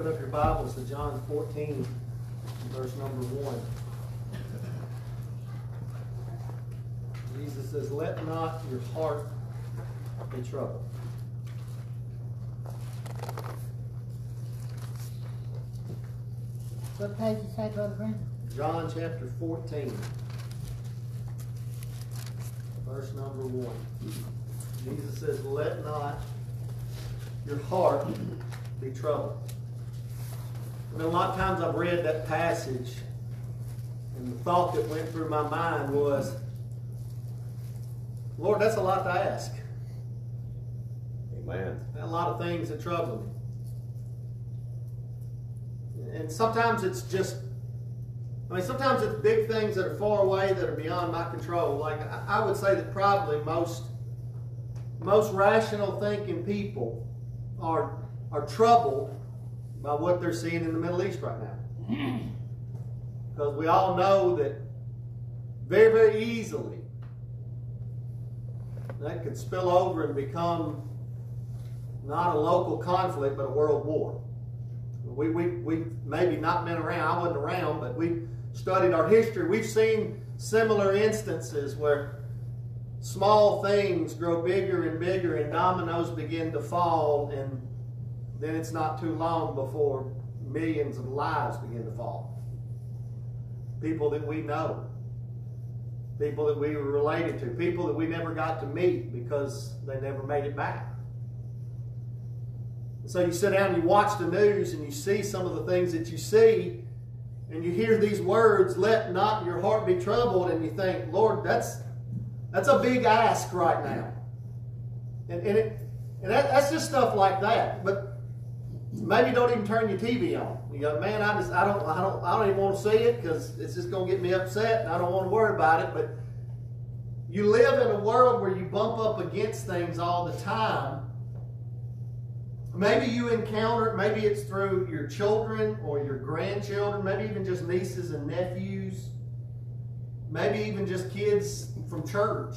open up your Bibles to John 14, verse number 1. Jesus says, Let not your heart be troubled. What page you say, Brother Brandon? John chapter 14, verse number 1. Jesus says, Let not your heart be troubled. I mean, a lot of times I've read that passage, and the thought that went through my mind was, Lord, that's a lot to ask. Amen. A lot of things that trouble me. And sometimes it's just, I mean, sometimes it's big things that are far away that are beyond my control. Like, I I would say that probably most, most rational thinking people are, are troubled by what they're seeing in the Middle East right now. Mm. Because we all know that very, very easily that could spill over and become not a local conflict, but a world war. We, we, we maybe not been around, I wasn't around, but we've studied our history. We've seen similar instances where small things grow bigger and bigger and dominoes begin to fall, and then it's not too long before millions of lives begin to fall. People that we know, people that we were related to, people that we never got to meet because they never made it back. So you sit down and you watch the news and you see some of the things that you see, and you hear these words, let not your heart be troubled, and you think, Lord, that's that's a big ask right now. And, and, it, and that, that's just stuff like that. But maybe don't even turn your TV on. You go, man, I just I don't I don't I don't even want to see it because it's just gonna get me upset and I don't want to worry about it. But you live in a world where you bump up against things all the time Maybe you encounter, maybe it's through your children or your grandchildren, maybe even just nieces and nephews, maybe even just kids from church.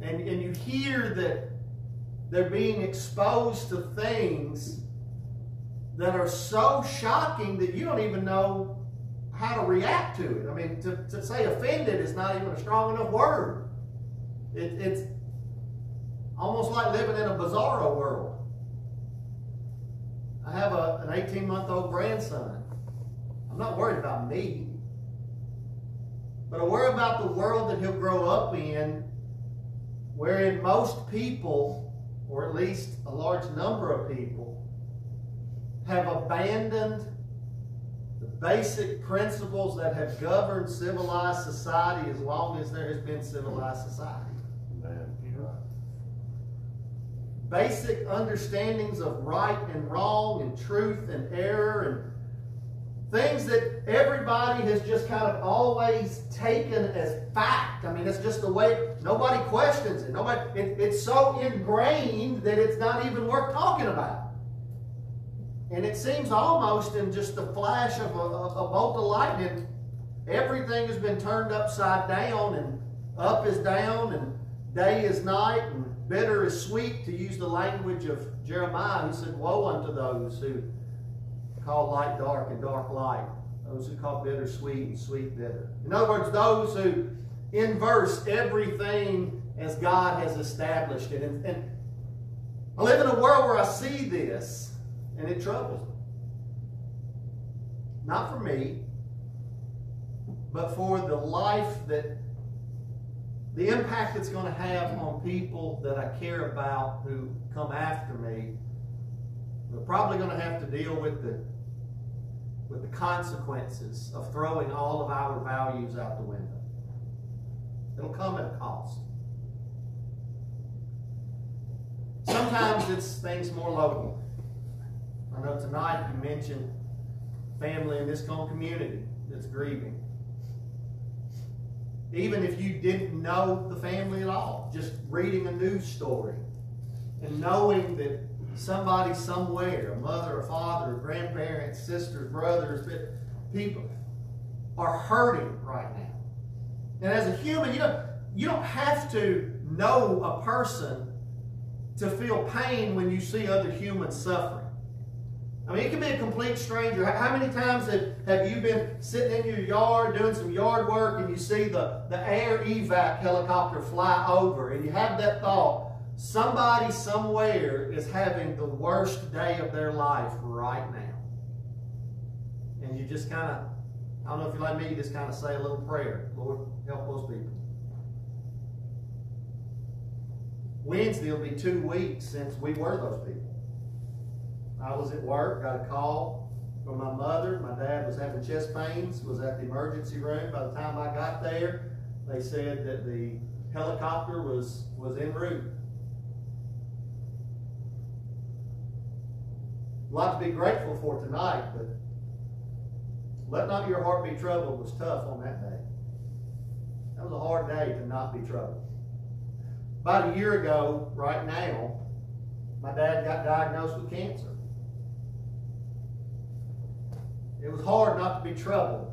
And, and you hear that they're being exposed to things that are so shocking that you don't even know how to react to it. I mean, to, to say offended is not even a strong enough word. It, it's almost like living in a bizarro world. I have a, an 18 month old grandson. I'm not worried about me, but I worry about the world that he'll grow up in, wherein most people, or at least a large number of people, have abandoned the basic principles that have governed civilized society as long as there has been civilized society basic understandings of right and wrong and truth and error and things that everybody has just kind of always taken as fact. I mean, it's just the way nobody questions it. Nobody. It, it's so ingrained that it's not even worth talking about. And it seems almost in just the flash of a, a, bolt of lightning, everything has been turned upside down, and up is down, and day is night, and bitter is sweet, to use the language of Jeremiah, who said, Woe unto those who call light dark and dark light, those who call bitter sweet and sweet bitter. In other words, those who inverse everything as God has established it. And, and I live in a world where I see this, and it troubles me. Not for me, but for the life that the impact it's going to have on people that I care about who come after me, we're probably going to have to deal with the with the consequences of throwing all of our values out the window. It'll come at a cost. Sometimes it's things more local. I know tonight you mentioned family in this community that's grieving even if you didn't know the family at all, just reading a news story and knowing that somebody somewhere, a mother, a father, grandparents, sisters, brothers, people are hurting right now. And as a human, you don't, you don't have to know a person to feel pain when you see other humans suffering. I mean, it can be a complete stranger. How many times have, have you been sitting in your yard doing some yard work and you see the, the air evac helicopter fly over and you have that thought, somebody somewhere is having the worst day of their life right now. And you just kind of, I don't know if you're like me, you just kind of say a little prayer. Lord, help those people. Wednesday will be two weeks since we were those people. I was at work, got a call from my mother. My dad was having chest pains, was at the emergency room. By the time I got there, they said that the helicopter was, was en route. A lot to be grateful for tonight, but let not your heart be troubled was tough on that day. That was a hard day to not be troubled. About a year ago, right now, my dad got diagnosed with cancer. It was hard not to be troubled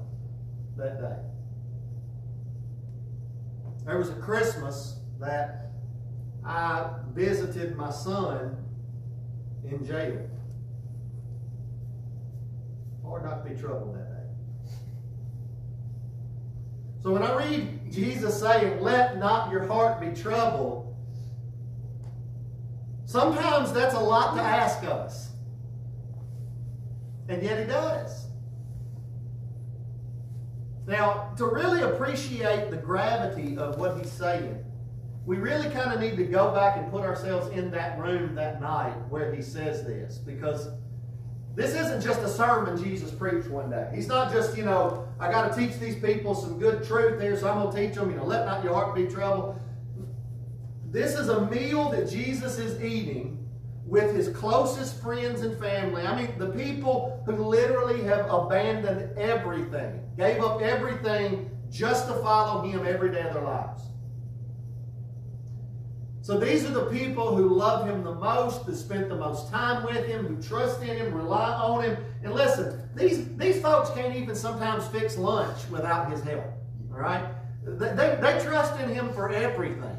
that day. There was a Christmas that I visited my son in jail. Hard not to be troubled that day. So when I read Jesus saying, Let not your heart be troubled, sometimes that's a lot to ask us. And yet he does. Now, to really appreciate the gravity of what he's saying, we really kind of need to go back and put ourselves in that room that night where he says this because this isn't just a sermon Jesus preached one day. He's not just, you know, I got to teach these people some good truth here, so I'm going to teach them, you know, let not your heart be troubled. This is a meal that Jesus is eating with his closest friends and family. I mean, the people who literally have abandoned everything, gave up everything just to follow him every day of their lives. So these are the people who love him the most, who spent the most time with him, who trust in him, rely on him. And listen, these, these folks can't even sometimes fix lunch without his help. All right? They, they, they trust in him for everything.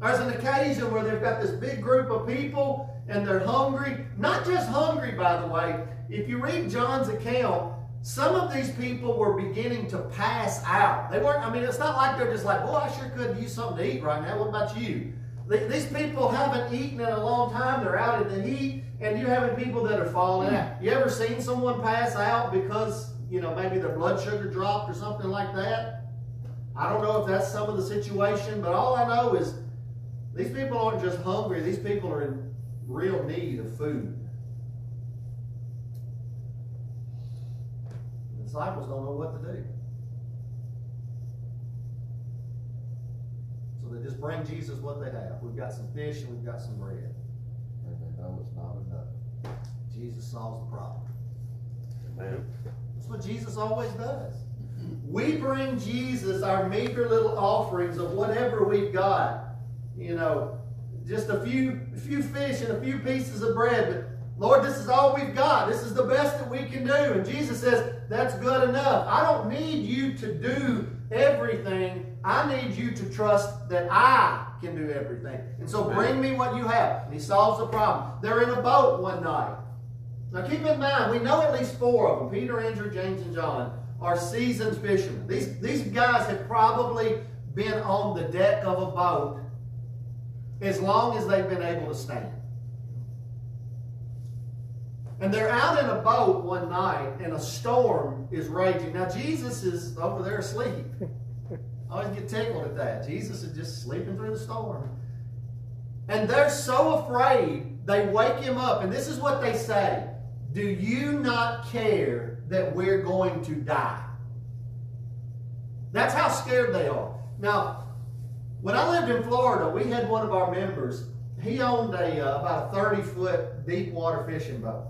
There's an occasion where they've got this big group of people and they're hungry. Not just hungry, by the way. If you read John's account, some of these people were beginning to pass out. They weren't, I mean, it's not like they're just like, boy, I sure could use something to eat right now. What about you? These people haven't eaten in a long time. They're out in the heat, and you're having people that are falling out. You ever seen someone pass out because, you know, maybe their blood sugar dropped or something like that? I don't know if that's some of the situation, but all I know is these people aren't just hungry, these people are in real need of food. The disciples don't know what to do. So they just bring Jesus what they have. We've got some fish and we've got some bread. And they know it's not enough. Jesus solves the problem. Amen. That's what Jesus always does. We bring Jesus our meager little offerings of whatever we've got you know, just a few, few fish and a few pieces of bread. But Lord, this is all we've got. This is the best that we can do. And Jesus says, that's good enough. I don't need you to do everything. I need you to trust that I can do everything. And so bring me what you have. And he solves the problem. They're in a boat one night. Now keep in mind, we know at least four of them, Peter, Andrew, James, and John, are seasoned fishermen. These, these guys have probably been on the deck of a boat as long as they've been able to stand. And they're out in a boat one night and a storm is raging. Now, Jesus is over there asleep. I always get tickled at that. Jesus is just sleeping through the storm. And they're so afraid, they wake him up. And this is what they say Do you not care that we're going to die? That's how scared they are. Now, when I lived in Florida, we had one of our members. He owned a uh, about a 30 foot deep water fishing boat.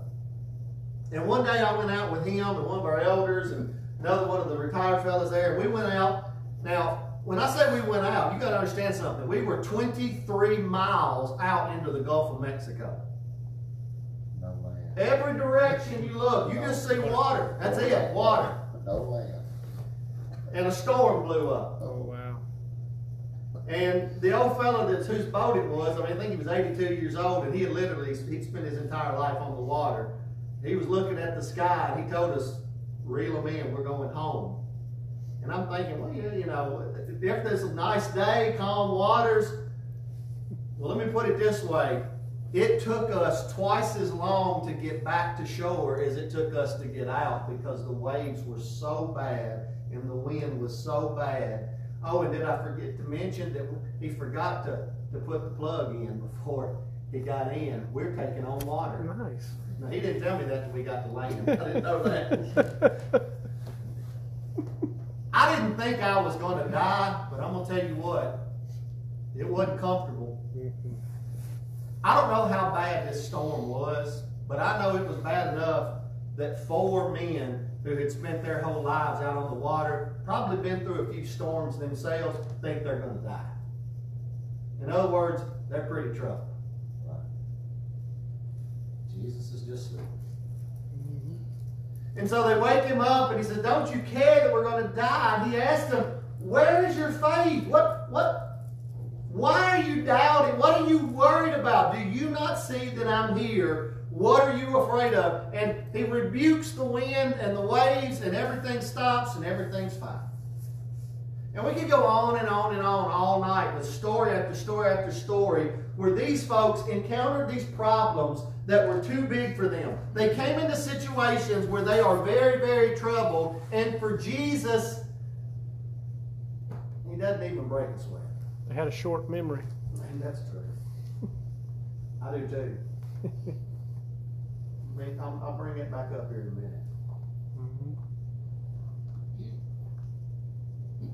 And one day I went out with him and one of our elders and another one of the retired fellas there. And we went out. Now, when I say we went out, you got to understand something. We were 23 miles out into the Gulf of Mexico. No land. Every direction you look, you just see water. That's it, water. No land. And a storm blew up. Oh, And the old fellow that's whose boat it was, I mean, I think he was 82 years old, and he had literally he'd spent his entire life on the water. he was looking at the sky and he told us, reel them in, we're going home. And I'm thinking, well, yeah, you know, if there's a nice day, calm waters, well, let me put it this way. It took us twice as long to get back to shore as it took us to get out because the waves were so bad and the wind was so bad. Oh, and did I forget to mention that he forgot to, to put the plug in before he got in? We're taking on water. Nice. Now, he didn't tell me that till we got to land. I didn't know that. I didn't think I was going to die, but I'm going to tell you what, it wasn't comfortable. Mm-hmm. I don't know how bad this storm was, but I know it was bad enough that four men who had spent their whole lives out on the water, probably been through a few storms themselves, think they're going to die. In other words, they're pretty troubled. Right. Jesus is just sleeping. And so they wake him up and he said, Don't you care that we're going to die? And he asked them, Where is your faith? What, what, why are you doubting? What are you worried about? Do you not see that I'm here? What are you afraid of? And he rebukes the wind and the waves, and everything stops and everything's fine. And we could go on and on and on all night with story after story after story where these folks encountered these problems that were too big for them. They came into situations where they are very, very troubled, and for Jesus, he doesn't even break a sweat. They had a short memory. And that's true. I do too. I mean, I'll, I'll bring it back up here in a minute. Mhm.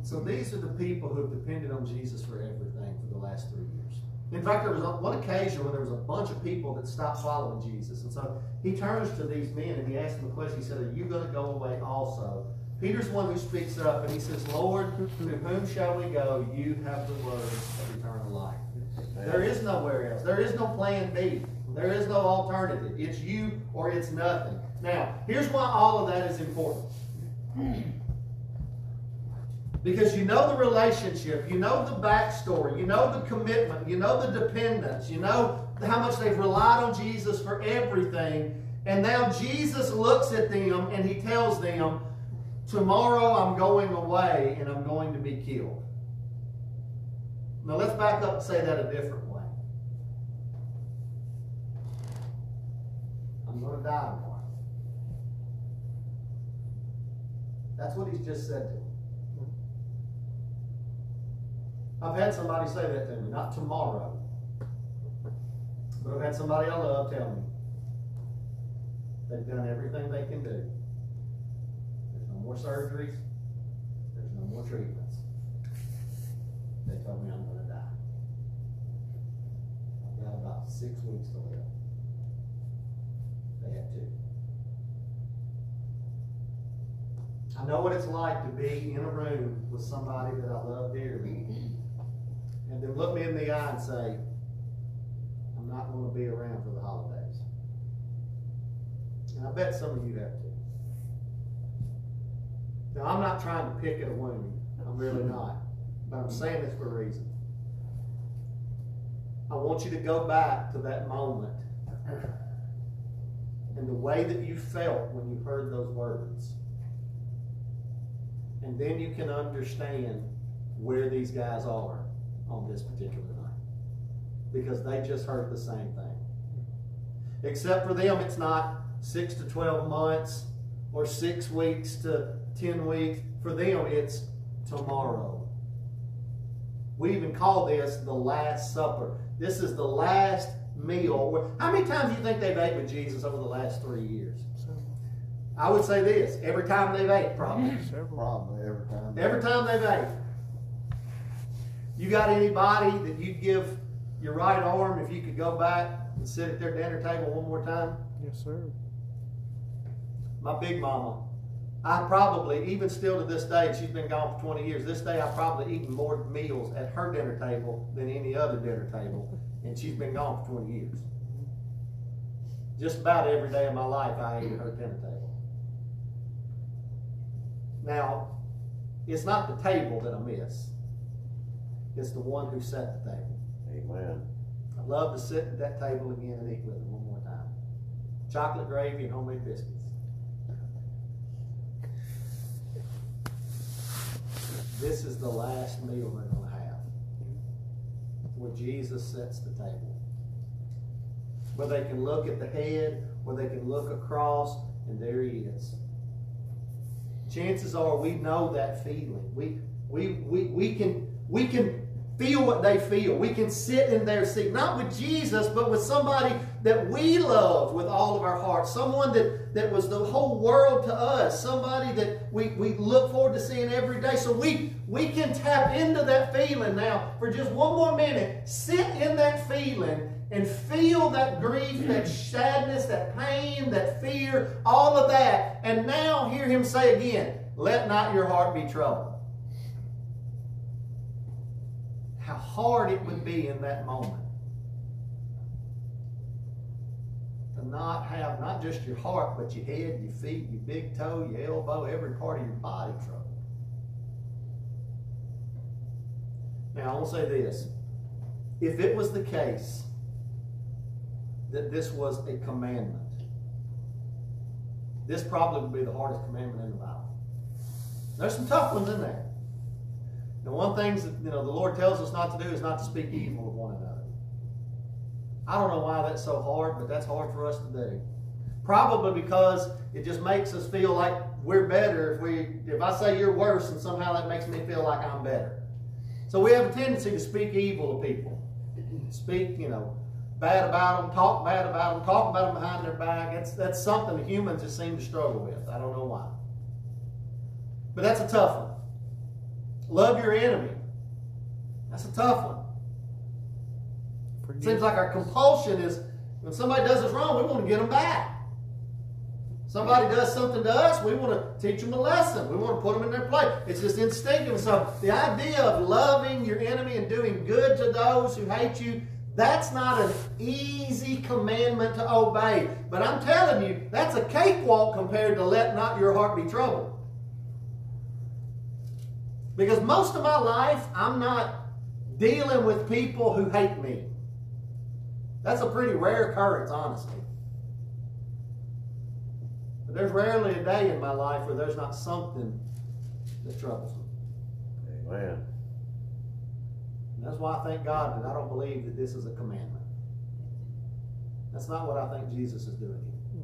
So these are the people who have depended on Jesus for everything for the last three years. In fact, there was one occasion when there was a bunch of people that stopped following Jesus. And so he turns to these men and he asks them a question. He said, Are you going to go away also? Peter's one who speaks up and he says, Lord, to whom shall we go? You have the words of eternal life. There is nowhere else. There is no plan B. There is no alternative. It's you or it's nothing. Now, here's why all of that is important. Because you know the relationship, you know the backstory, you know the commitment, you know the dependence, you know how much they've relied on Jesus for everything. And now Jesus looks at them and he tells them, Tomorrow I'm going away and I'm going to be killed. Now let's back up and say that a different way. I'm going to die tomorrow. That's what he's just said to them. I've had somebody say that to me, not tomorrow. But I've had somebody I love tell me they've done everything they can do. There's no more surgeries. There's no more treatments. They told me I'm going to die. I've got about six weeks to live. Two. I know what it's like to be in a room with somebody that I love dearly and then look me in the eye and say, I'm not going to be around for the holidays. And I bet some of you have too. Now, I'm not trying to pick at a wound. I'm really not. But I'm saying this for a reason. I want you to go back to that moment and the way that you felt when you heard those words. And then you can understand where these guys are on this particular night. Because they just heard the same thing. Except for them, it's not six to 12 months or six weeks to 10 weeks. For them, it's tomorrow. We even call this the Last Supper. This is the last meal. How many times do you think they've ate with Jesus over the last three years? I would say this every time they've ate, probably. Probably every time. Every time they've ate. You got anybody that you'd give your right arm if you could go back and sit at their dinner table one more time? Yes, sir. My big mama. I probably, even still to this day, and she's been gone for 20 years, this day I've probably eaten more meals at her dinner table than any other dinner table. And she's been gone for 20 years. Just about every day of my life I ate at her dinner table. Now, it's not the table that I miss. It's the one who set the table. Amen. I'd love to sit at that table again and eat with them one more time. chocolate gravy and homemade biscuits. This is the last meal they're going to have. Where Jesus sets the table. Where they can look at the head, where they can look across, and there he is. Chances are we know that feeling. We we we, we can we can feel what they feel. We can sit in their seat, not with Jesus, but with somebody that we love with all of our hearts. Someone that, that was the whole world to us. Somebody that we, we look forward to seeing every day. So we, we can tap into that feeling now for just one more minute. Sit in that feeling and feel that grief, that sadness, that pain, that fear, all of that. And now hear him say again, let not your heart be troubled. How hard it would be in that moment to not have not just your heart, but your head, your feet, your big toe, your elbow, every part of your body troubled. Now, I will say this. If it was the case that this was a commandment, this probably would be the hardest commandment in the Bible. There's some tough ones in there. The one thing that you know the Lord tells us not to do is not to speak evil of one another. I don't know why that's so hard, but that's hard for us to do. Probably because it just makes us feel like we're better if we if I say you're worse, and somehow that makes me feel like I'm better. So we have a tendency to speak evil of people. Speak, you know, bad about them, talk bad about them, talk about them behind their back. That's, that's something humans just seem to struggle with. I don't know why. But that's a tough one. Love your enemy. That's a tough one. Seems like our compulsion is when somebody does us wrong, we want to get them back. Somebody does something to us, we want to teach them a lesson. We want to put them in their place. It's just instinctive. So the idea of loving your enemy and doing good to those who hate you, that's not an easy commandment to obey. But I'm telling you, that's a cakewalk compared to let not your heart be troubled. Because most of my life, I'm not dealing with people who hate me. That's a pretty rare occurrence, honestly. There's rarely a day in my life where there's not something that troubles me. Amen. And that's why I thank God that I don't believe that this is a commandment. That's not what I think Jesus is doing here.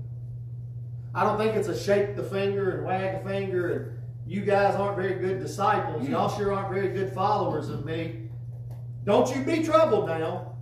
I don't think it's a shake the finger and wag a finger and you guys aren't very good disciples. Y'all sure aren't very good followers of me. Don't you be troubled now.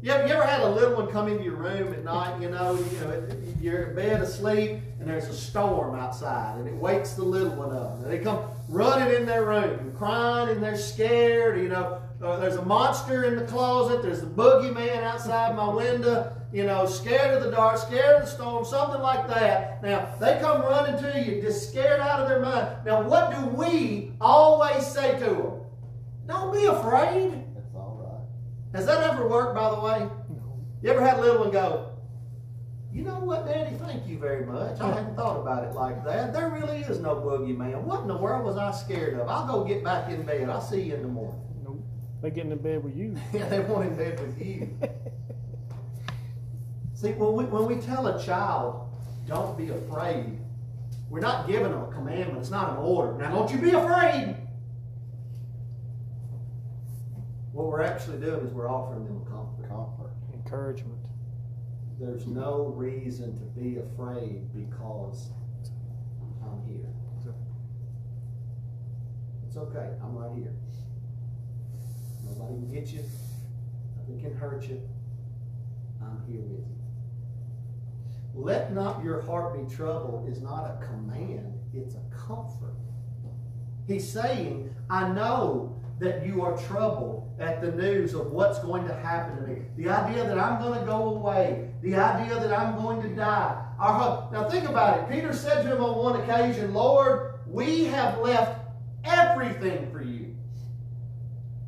You ever, you ever had a little one come into your room at night, you know, you know, you're in bed asleep and there's a storm outside and it wakes the little one up. And they come running in their room, crying and they're scared, you know. Uh, there's a monster in the closet, there's the boogeyman outside my window, you know, scared of the dark, scared of the storm, something like that. Now, they come running to you, just scared out of their mind. Now, what do we always say to them? Don't be afraid. That's all right. Has that ever worked, by the way? No. You ever had a little one go, you know what, Daddy, thank you very much. I hadn't thought about it like that. There really is no boogeyman. What in the world was I scared of? I'll go get back in bed. I'll see you in the morning. Nope. They get in bed with you. Yeah, they want in bed with you. See, when we, when we tell a child, don't be afraid, we're not giving them a commandment. It's not an order. Now, don't you be afraid. What we're actually doing is we're offering them comfort. Comfort. Encouragement. There's no reason to be afraid because I'm here. It's okay. I'm right here. Nobody can get you. Nothing can hurt you. I'm here with you. Let not your heart be troubled is not a command, it's a comfort. He's saying, I know that you are troubled at the news of what's going to happen to me. The idea that I'm going to go away. The idea that I'm going to die. Our hope. Now think about it. Peter said to him on one occasion, Lord, we have left everything for you.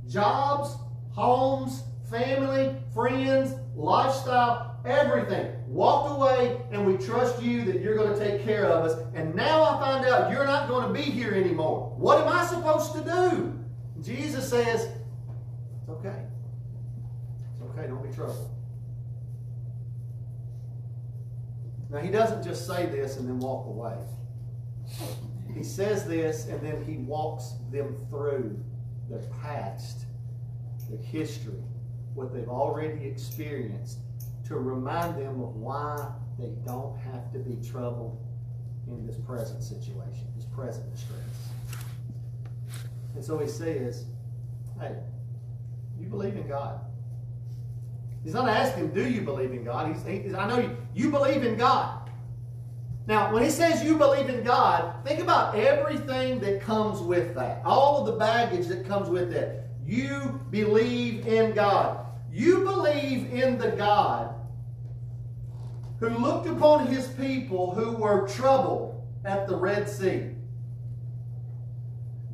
Jobs, homes, family, friends, lifestyle, everything. Walked away and we trust you that you're going to take care of us. And now I find out you're not going to be here anymore. What am I supposed to do? Jesus says, It's okay. It's okay. Don't be troubled. Now, he doesn't just say this and then walk away. He says this and then he walks them through their past, their history, what they've already experienced, to remind them of why they don't have to be troubled in this present situation, this present distress. And so he says, Hey, you believe in God. He's not asking, Do you believe in God? He's, he's I know you, you believe in God. Now, when he says you believe in God, think about everything that comes with that. All of the baggage that comes with that. You believe in God. You believe in the God who looked upon his people who were troubled at the Red Sea.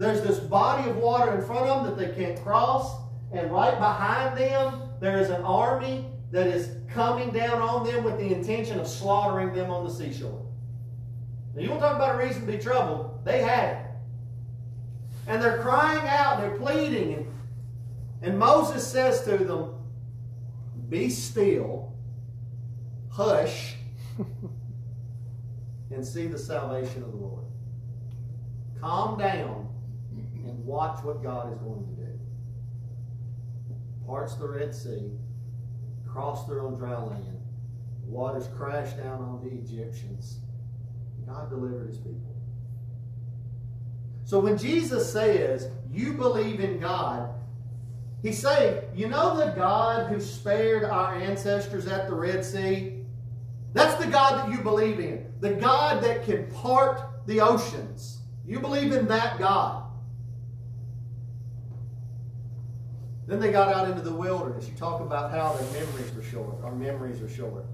There's this body of water in front of them that they can't cross, and right behind them, there is an army that is coming down on them with the intention of slaughtering them on the seashore. Now, you want to talk about a reason to be troubled? They had it. And they're crying out, they're pleading, and, and Moses says to them, Be still, hush, and see the salvation of the Lord. Calm down watch what God is going to do. Parts the Red Sea, cross through on dry land, waters crash down on the Egyptians. God delivered his people. So when Jesus says, You believe in God, he's saying, You know the God who spared our ancestors at the Red Sea? That's the God that you believe in. The God that can part the oceans. You believe in that God. Then they got out into the wilderness. You talk about how their memories were short. Our memories are short.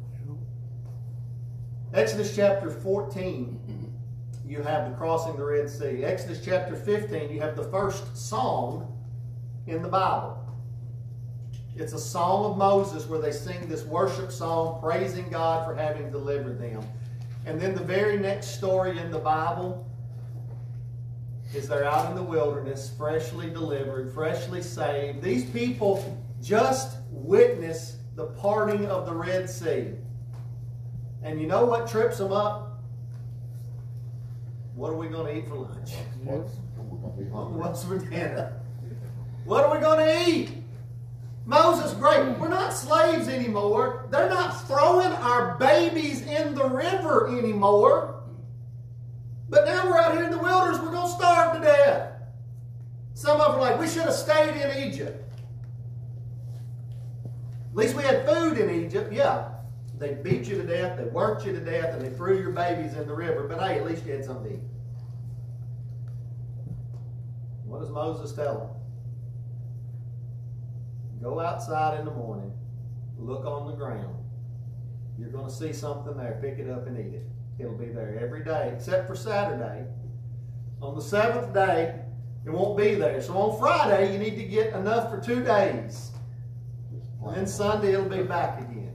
Exodus chapter 14, you have the crossing the Red Sea. Exodus chapter 15, you have the first song in the Bible. It's a song of Moses where they sing this worship song praising God for having delivered them. And then the very next story in the Bible is they're out in the wilderness, freshly delivered, freshly saved. These people just witness the parting of the Red Sea. And you know what trips them up? What are we going to eat for lunch? What's, we're gonna be hungry. What's for dinner? What are we going to eat? Moses, great. We're not slaves anymore. They're not throwing our babies in the river anymore. But now we're out here in the wilderness. We're going to starve to death. Some of them are like, we should have stayed in Egypt. At least we had food in Egypt. Yeah. They beat you to death, they worked you to death, and they threw your babies in the river. But hey, at least you had something to eat. What does Moses tell them? Go outside in the morning, look on the ground. You're going to see something there. Pick it up and eat it. It'll be there every day, except for Saturday. On the seventh day, it won't be there. So on Friday, you need to get enough for two days. And then Sunday, it'll be back again.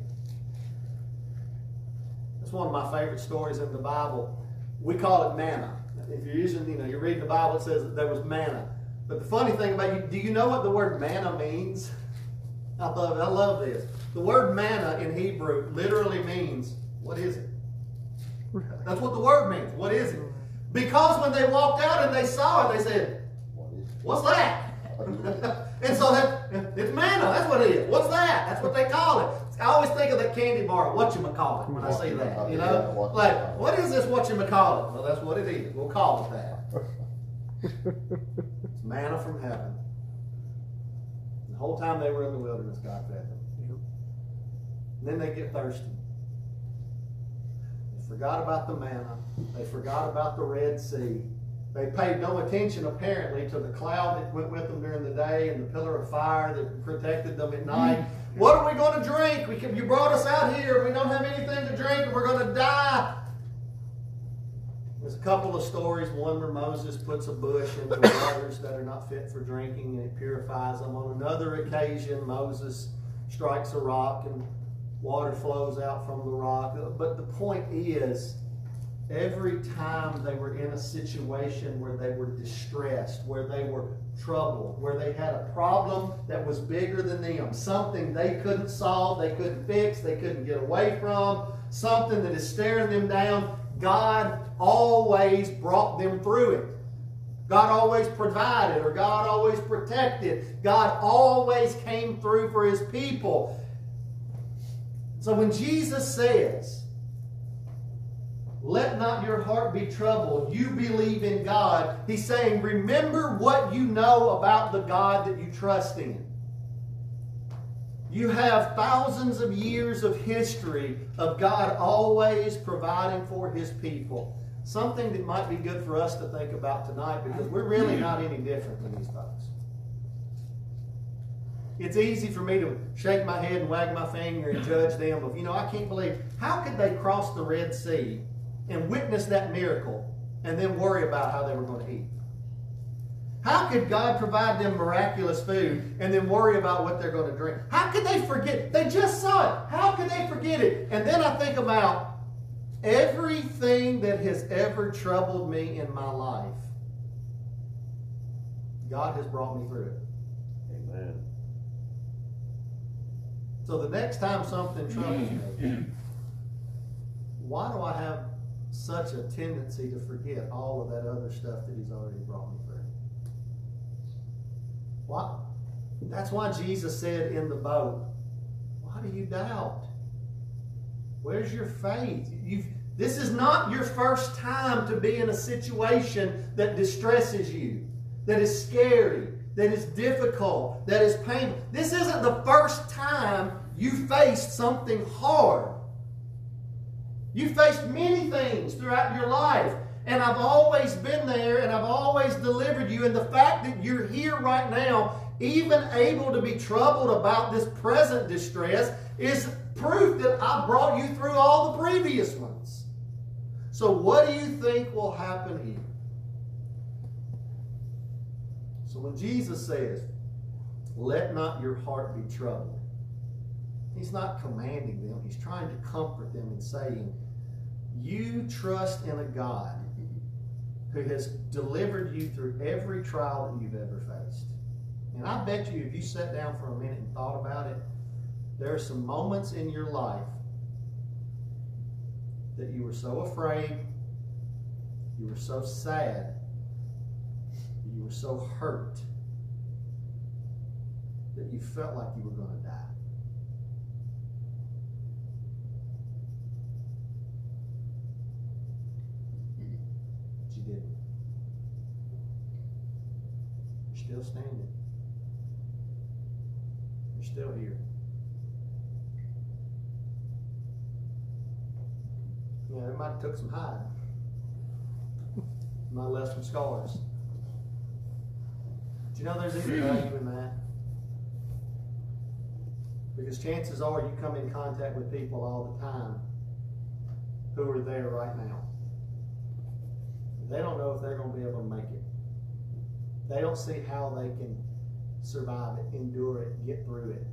That's one of my favorite stories in the Bible. We call it manna. If you're using, you know, you're reading the Bible, it says that there was manna. But the funny thing about you, do you know what the word manna means? I love. I love this. The word manna in Hebrew literally means, what is it? That's what the word means. What is it? Because when they walked out and they saw it, they said? What's that? and so that it's manna. That's what it is. What's that? That's what they call it. I always think of that candy bar, what you call it, when I see that. You know, like what is this? What you call it? Well, that's what it is. We'll call it that. It's manna from heaven. The whole time they were in the wilderness, God fed them. And then they get thirsty. Forgot about the manna. They forgot about the Red Sea. They paid no attention, apparently, to the cloud that went with them during the day and the pillar of fire that protected them at night. What are we going to drink? We can, you brought us out here. We don't have anything to drink, and we're going to die. There's a couple of stories. One where Moses puts a bush into waters that are not fit for drinking, and it purifies them. On another occasion, Moses strikes a rock, and water flows out from the rock. But the point is, every time they were in a situation where they were distressed, where they were troubled, where they had a problem that was bigger than them, something they couldn't solve, they couldn't fix, they couldn't get away from, something that is staring them down, God always brought them through it. God always provided or God always protected. God always came through for his people. So when Jesus says, let not your heart be troubled, you believe in God, he's saying, remember what you know about the God that you trust in. You have thousands of years of history of God always providing for his people. Something that might be good for us to think about tonight because we're really not any different than these folks. It's easy for me to shake my head and wag my finger and judge them of, you know, I can't believe, how could they cross the Red Sea and witness that miracle and then worry about how they were going to eat? How could God provide them miraculous food and then worry about what they're going to drink? How could they forget? They just saw it. How could they forget it? And then I think about everything that has ever troubled me in my life. God has brought me through it. Amen. So the next time something troubles me, mm-hmm. why do I have such a tendency to forget all of that other stuff that He's already brought me through? Why? That's why Jesus said in the boat, Why do you doubt? Where's your faith? You've, this is not your first time to be in a situation that distresses you, that is scary, that is difficult, that is painful. This isn't the first time you faced something hard. You faced many things throughout your life, and I've always been there and I've always delivered you. And the fact that you're here right now, even able to be troubled about this present distress, is proof that I brought you through all the previous ones. So, what do you think will happen here? So, when Jesus says, Let not your heart be troubled, He's not commanding them, He's trying to comfort them and saying, You trust in a God who has delivered you through every trial that you've ever faced. And I bet you, if you sat down for a minute and thought about it, there are some moments in your life that you were so afraid, you were so sad, you were so hurt that you felt like you were going to die. But you didn't. You're still standing. You're still here. Yeah, it might have took some hide. Might have left some scars. Do you know there's even value in that? Because chances are you come in contact with people all the time who are there right now. They don't know if they're going to be able to make it. They don't see how they can survive it, endure it, get through it.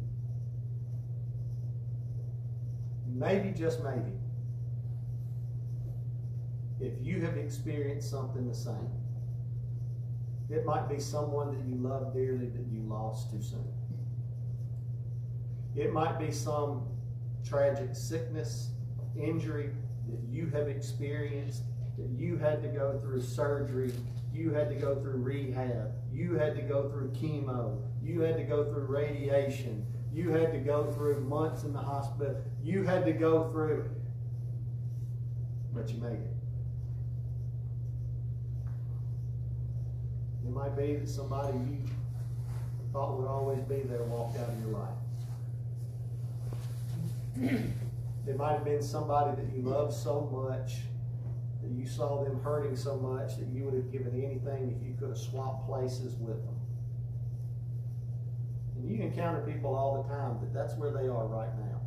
Maybe, just maybe, if you have experienced something the same, it might be someone that you love dearly that you lost too soon. It might be some tragic sickness, injury that you have experienced, that you had to go through surgery, you had to go through rehab, you had to go through chemo, you had to go through radiation, you had to go through months in the hospital, you had to go through, but you made it. It might be that somebody you thought would always be there walked out of your life. It might have been somebody that you loved so much that you saw them hurting so much that you would have given anything if you could have swapped places with them. And you encounter people all the time that that's where they are right now.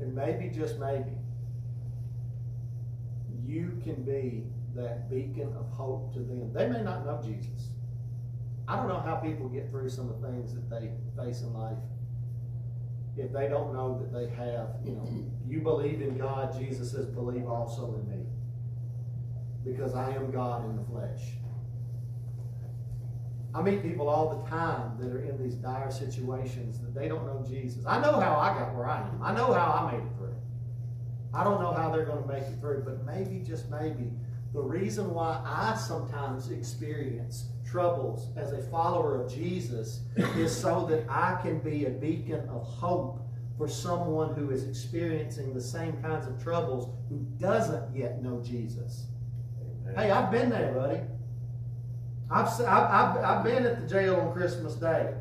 And maybe, just maybe, you can be that beacon of hope to them. They may not know Jesus. I don't know how people get through some of the things that they face in life if they don't know that they have, you know, you believe in God, Jesus says, believe also in me. Because I am God in the flesh. I meet people all the time that are in these dire situations that they don't know Jesus. I know how I got where I am. I know how I made it through. I don't know how they're going to make it through, but maybe, just maybe, the reason why I sometimes experience troubles as a follower of Jesus is so that I can be a beacon of hope for someone who is experiencing the same kinds of troubles who doesn't yet know Jesus. Hey, I've been there, buddy. I've, I've, I've, been at the jail on Christmas Day.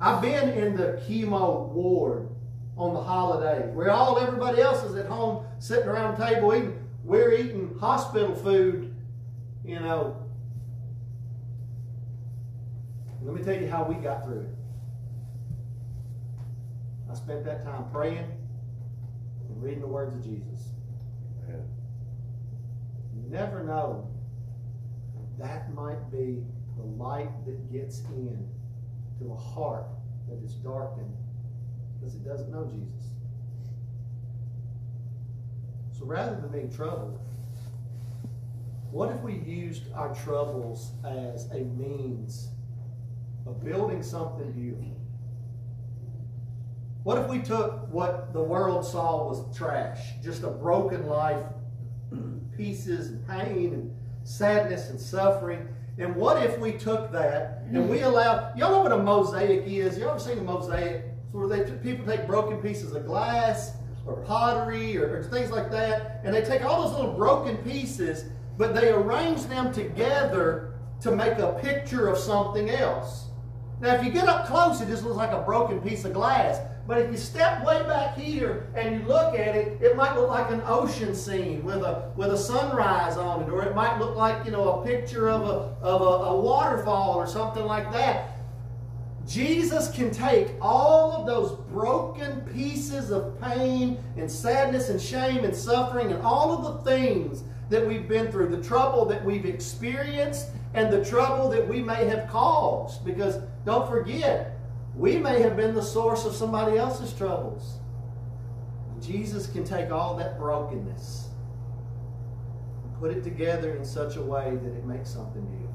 I've been in the chemo ward on the holiday where all everybody else is at home sitting around the table eating. We're eating hospital food, you know. Let me tell you how we got through it. I spent that time praying and reading the words of Jesus. You never know. That might be the light that gets in to a heart that is darkened because it doesn't know Jesus. So rather than being troubled, what if we used our troubles as a means of building something beautiful? What if we took what the world saw was trash, just a broken life, pieces and pain and sadness and suffering? And what if we took that and we allowed, y'all know what a mosaic is? Y'all ever seen a mosaic? It's where they, people take broken pieces of glass or pottery or, or things like that, and they take all those little broken pieces, but they arrange them together to make a picture of something else. Now, if you get up close, it just looks like a broken piece of glass. But if you step way back here and you look at it, it might look like an ocean scene with a with a sunrise on it, or it might look like you know a picture of a of a, a waterfall or something like that. Jesus can take all of those broken pieces of pain and sadness and shame and suffering and all of the things that we've been through, the trouble that we've experienced, and the trouble that we may have caused. Because don't forget, we may have been the source of somebody else's troubles. Jesus can take all that brokenness and put it together in such a way that it makes something beautiful.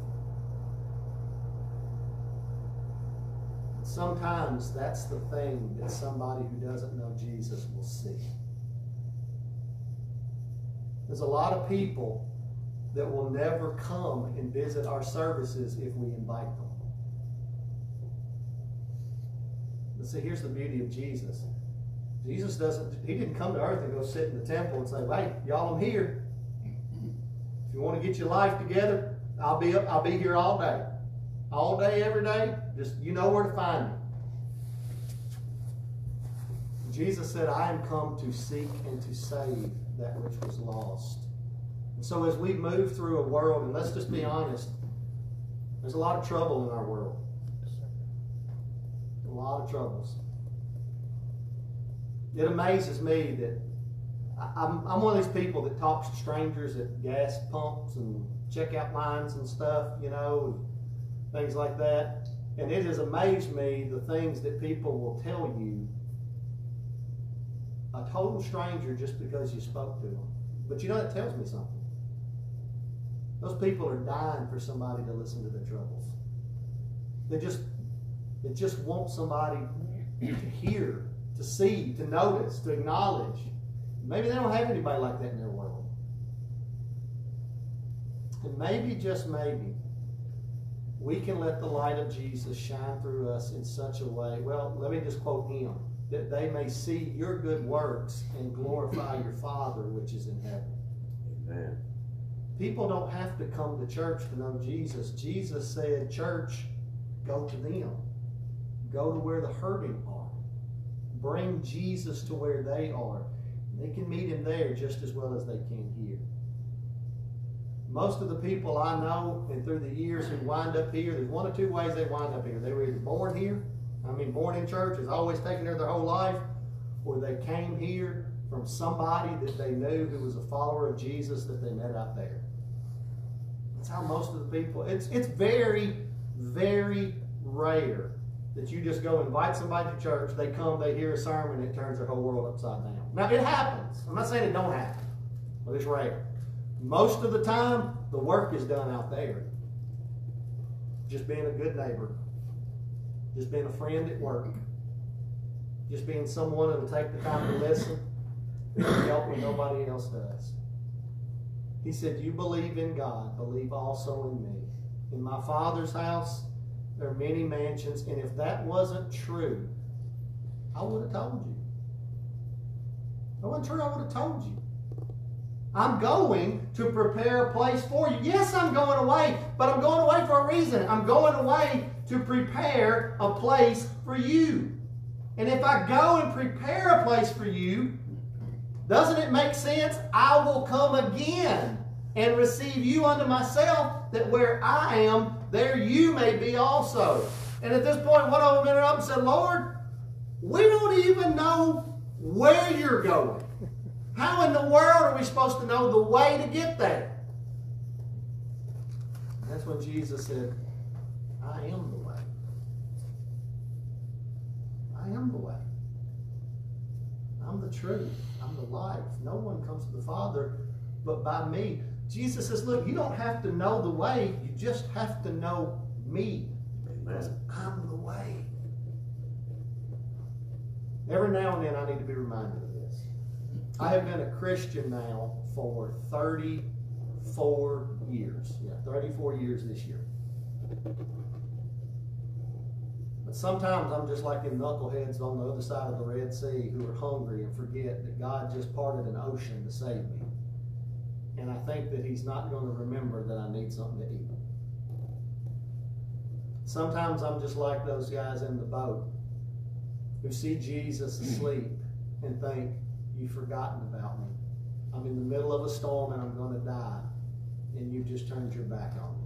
Sometimes that's the thing that somebody who doesn't know Jesus will see. There's a lot of people that will never come and visit our services if we invite them. But see, here's the beauty of Jesus. Jesus doesn't, he didn't come to earth and go sit in the temple and say, hey, y'all, I'm here. If you want to get your life together, I'll be up, I'll be here all day. All day, every day. Just you know where to find me. Jesus said, I am come to seek and to save that which was lost. And so as we move through a world, and let's just be honest, there's a lot of trouble in our world. A lot of troubles. It amazes me that I'm, I'm one of these people that talks to strangers at gas pumps and checkout lines and stuff, you know, and things like that. And it has amazed me the things that people will tell you a total stranger just because you spoke to them. But you know, that tells me something. Those people are dying for somebody to listen to their troubles. They just, they just want somebody to hear, to see, to notice, to acknowledge. Maybe they don't have anybody like that in their world. And maybe, just maybe, we can let the light of Jesus shine through us in such a way. Well, let me just quote him that they may see your good works and glorify your Father which is in heaven. Amen. People don't have to come to church to know Jesus. Jesus said, Church, go to them. Go to where the hurting are. Bring Jesus to where they are. They can meet him there just as well as they can here. Most of the people I know and through the years who wind up here, there's one or two ways they wind up here. They were either born here, I mean, born in church, has always taken there their whole life, or they came here from somebody that they knew who was a follower of Jesus that they met out there. That's how most of the people, it's, it's very, very rare that you just go invite somebody to church, they come, they hear a sermon, it turns their whole world upside down. Now, it happens. I'm not saying it don't happen, but it's rare. Most of the time, the work is done out there. just being a good neighbor, just being a friend at work, just being someone that'll take the time to listen and help when nobody else does. He said, You believe in God, believe also in me. In my Father's house, there are many mansions, and if that wasn't true, I would have told you. If it wasn't true, I would have told you. I'm going to prepare a place for you. Yes, I'm going away, but I'm going away for a reason. I'm going away to prepare a place for you. And if I go and prepare a place for you, doesn't it make sense? I will come again and receive you unto myself, that where I am, there you may be also. And at this point, one of them ended up and said, Lord, we don't even know where you're going. How in the world are we supposed to know the way to get there? That's when Jesus said, I am the way. I am the way. I'm the truth. I'm the life. No one comes to the Father but by me. Jesus says, Look, you don't have to know the way, you just have to know me. Because I'm the way. Every now and then I need to be reminded of this. I have been a Christian now for 34 years. Yeah, 34 years this year. Sometimes I'm just like them knuckleheads on the other side of the Red Sea who are hungry and forget that God just parted an ocean to save me. And I think that He's not going to remember that I need something to eat. Sometimes I'm just like those guys in the boat who see Jesus asleep and think, You've forgotten about me. I'm in the middle of a storm and I'm going to die, and you've just turned your back on me.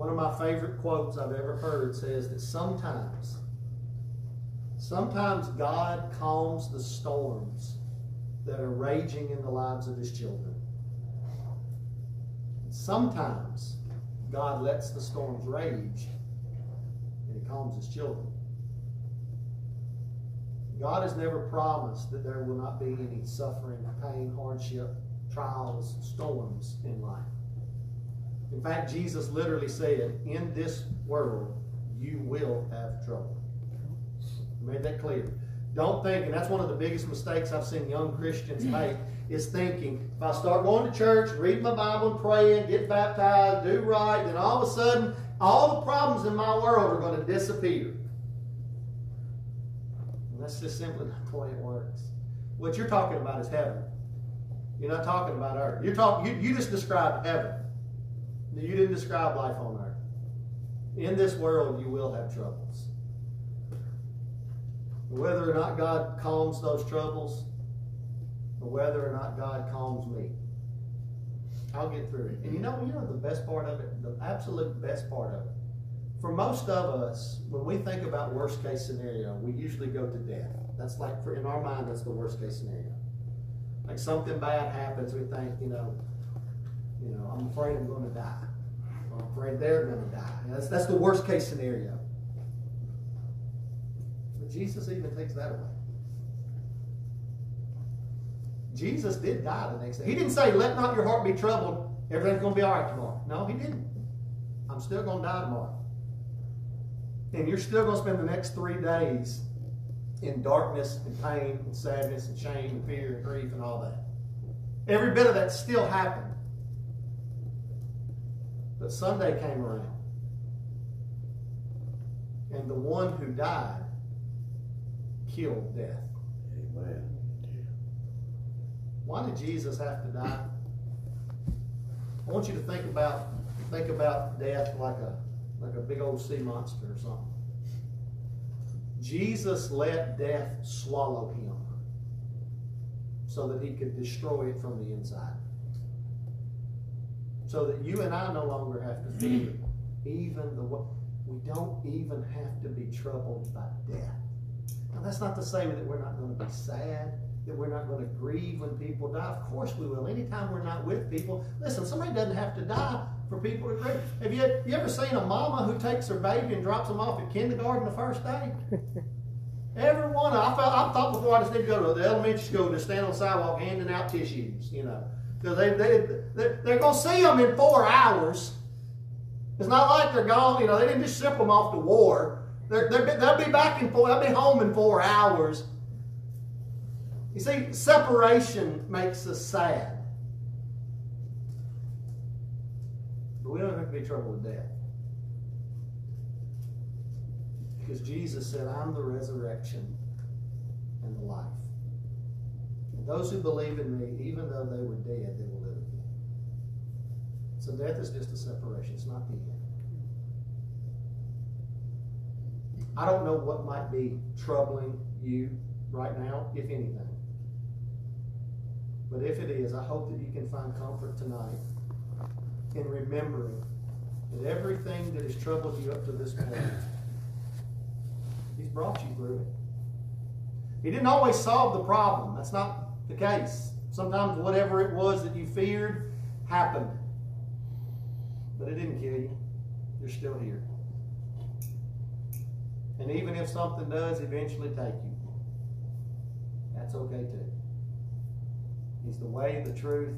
One of my favorite quotes I've ever heard says that sometimes, sometimes God calms the storms that are raging in the lives of his children. Sometimes God lets the storms rage and he calms his children. God has never promised that there will not be any suffering, pain, hardship, trials, storms in life. In fact, Jesus literally said, In this world, you will have trouble. He made that clear. Don't think, and that's one of the biggest mistakes I've seen young Christians make, is thinking, if I start going to church, read my Bible and praying, get baptized, do right, then all of a sudden, all the problems in my world are going to disappear. And that's just simply not the way it works. What you're talking about is heaven. You're not talking about earth. You're talking. You, you just described heaven. You didn't describe life on earth. In this world, you will have troubles. Whether or not God calms those troubles, or whether or not God calms me, I'll get through it. And you know, you know the best part of it, the absolute best part of it. For most of us, when we think about worst case scenario, we usually go to death. That's like for in our mind, that's the worst case scenario. Like something bad happens, we think, you know, you know, I'm afraid I'm going to die. I'm afraid they're going to die. That's that's the worst case scenario. But Jesus even takes that away. Jesus did die the next day. He didn't say, "Let not your heart be troubled. Everything's going to be all right tomorrow." No, he didn't. I'm still going to die tomorrow. And you're still going to spend the next three days in darkness and pain and sadness and shame and fear and grief and all that. Every bit of that still happened. But Sunday came around. And the one who died killed death. Amen. Why did Jesus have to die? I want you to think about think about death like a like a big old sea monster or something. Jesus let death swallow him so that he could destroy it from the inside. So that you and I no longer have to fear mm-hmm. even the we don't even have to be troubled by death. Now that's not to say that we're not going to be sad, that we're not going to grieve when people die. Of course we will. Anytime we're not with people, listen, somebody doesn't have to die for people to grieve. Have you, you ever seen a mama who takes her baby and drops them off at kindergarten the first day? Every one. I, felt, I thought before I just need to go to the elementary school to stand on the sidewalk handing out tissues, you know. Because they, they, they, they're going to see them in four hours. It's not like they're gone, you know, they didn't just ship them off to war. They're, they're, they'll be back in four, they'll be home in four hours. You see, separation makes us sad. But we don't have to be troubled with death. Because Jesus said, I'm the resurrection and the life. Those who believe in me, even though they were dead, they will live again. So death is just a separation, it's not the end. I don't know what might be troubling you right now, if anything. But if it is, I hope that you can find comfort tonight in remembering that everything that has troubled you up to this point, He's brought you through it. He didn't always solve the problem. That's not the case. Sometimes whatever it was that you feared happened. But it didn't kill you. You're still here. And even if something does eventually take you, that's okay too. He's the way, the truth,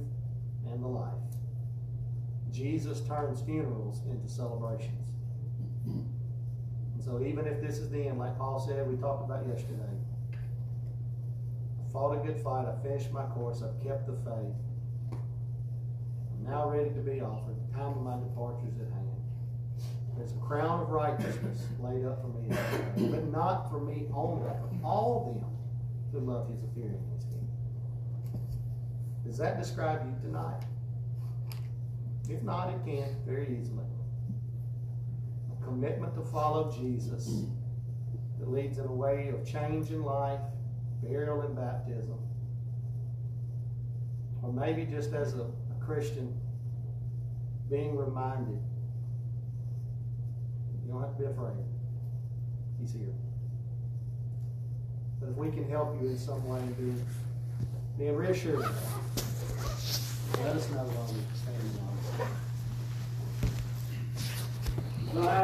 and the life. Jesus turns funerals into celebrations. And so even if this is the end, like Paul said, we talked about yesterday, fought a good fight, I finished my course, I've kept the faith. I'm now ready to be offered. The time of my departure is at hand. There's a crown of righteousness laid up for me, but not for me only, but for all them who love his appearing. Does that describe you tonight? If not, it can very easily. A commitment to follow Jesus that leads in a way of change in life, burial and baptism. Or maybe just as a, a Christian, being reminded you don't have to be afraid. He's here. But if we can help you in some way, being, be reassured, let us know while we stand on.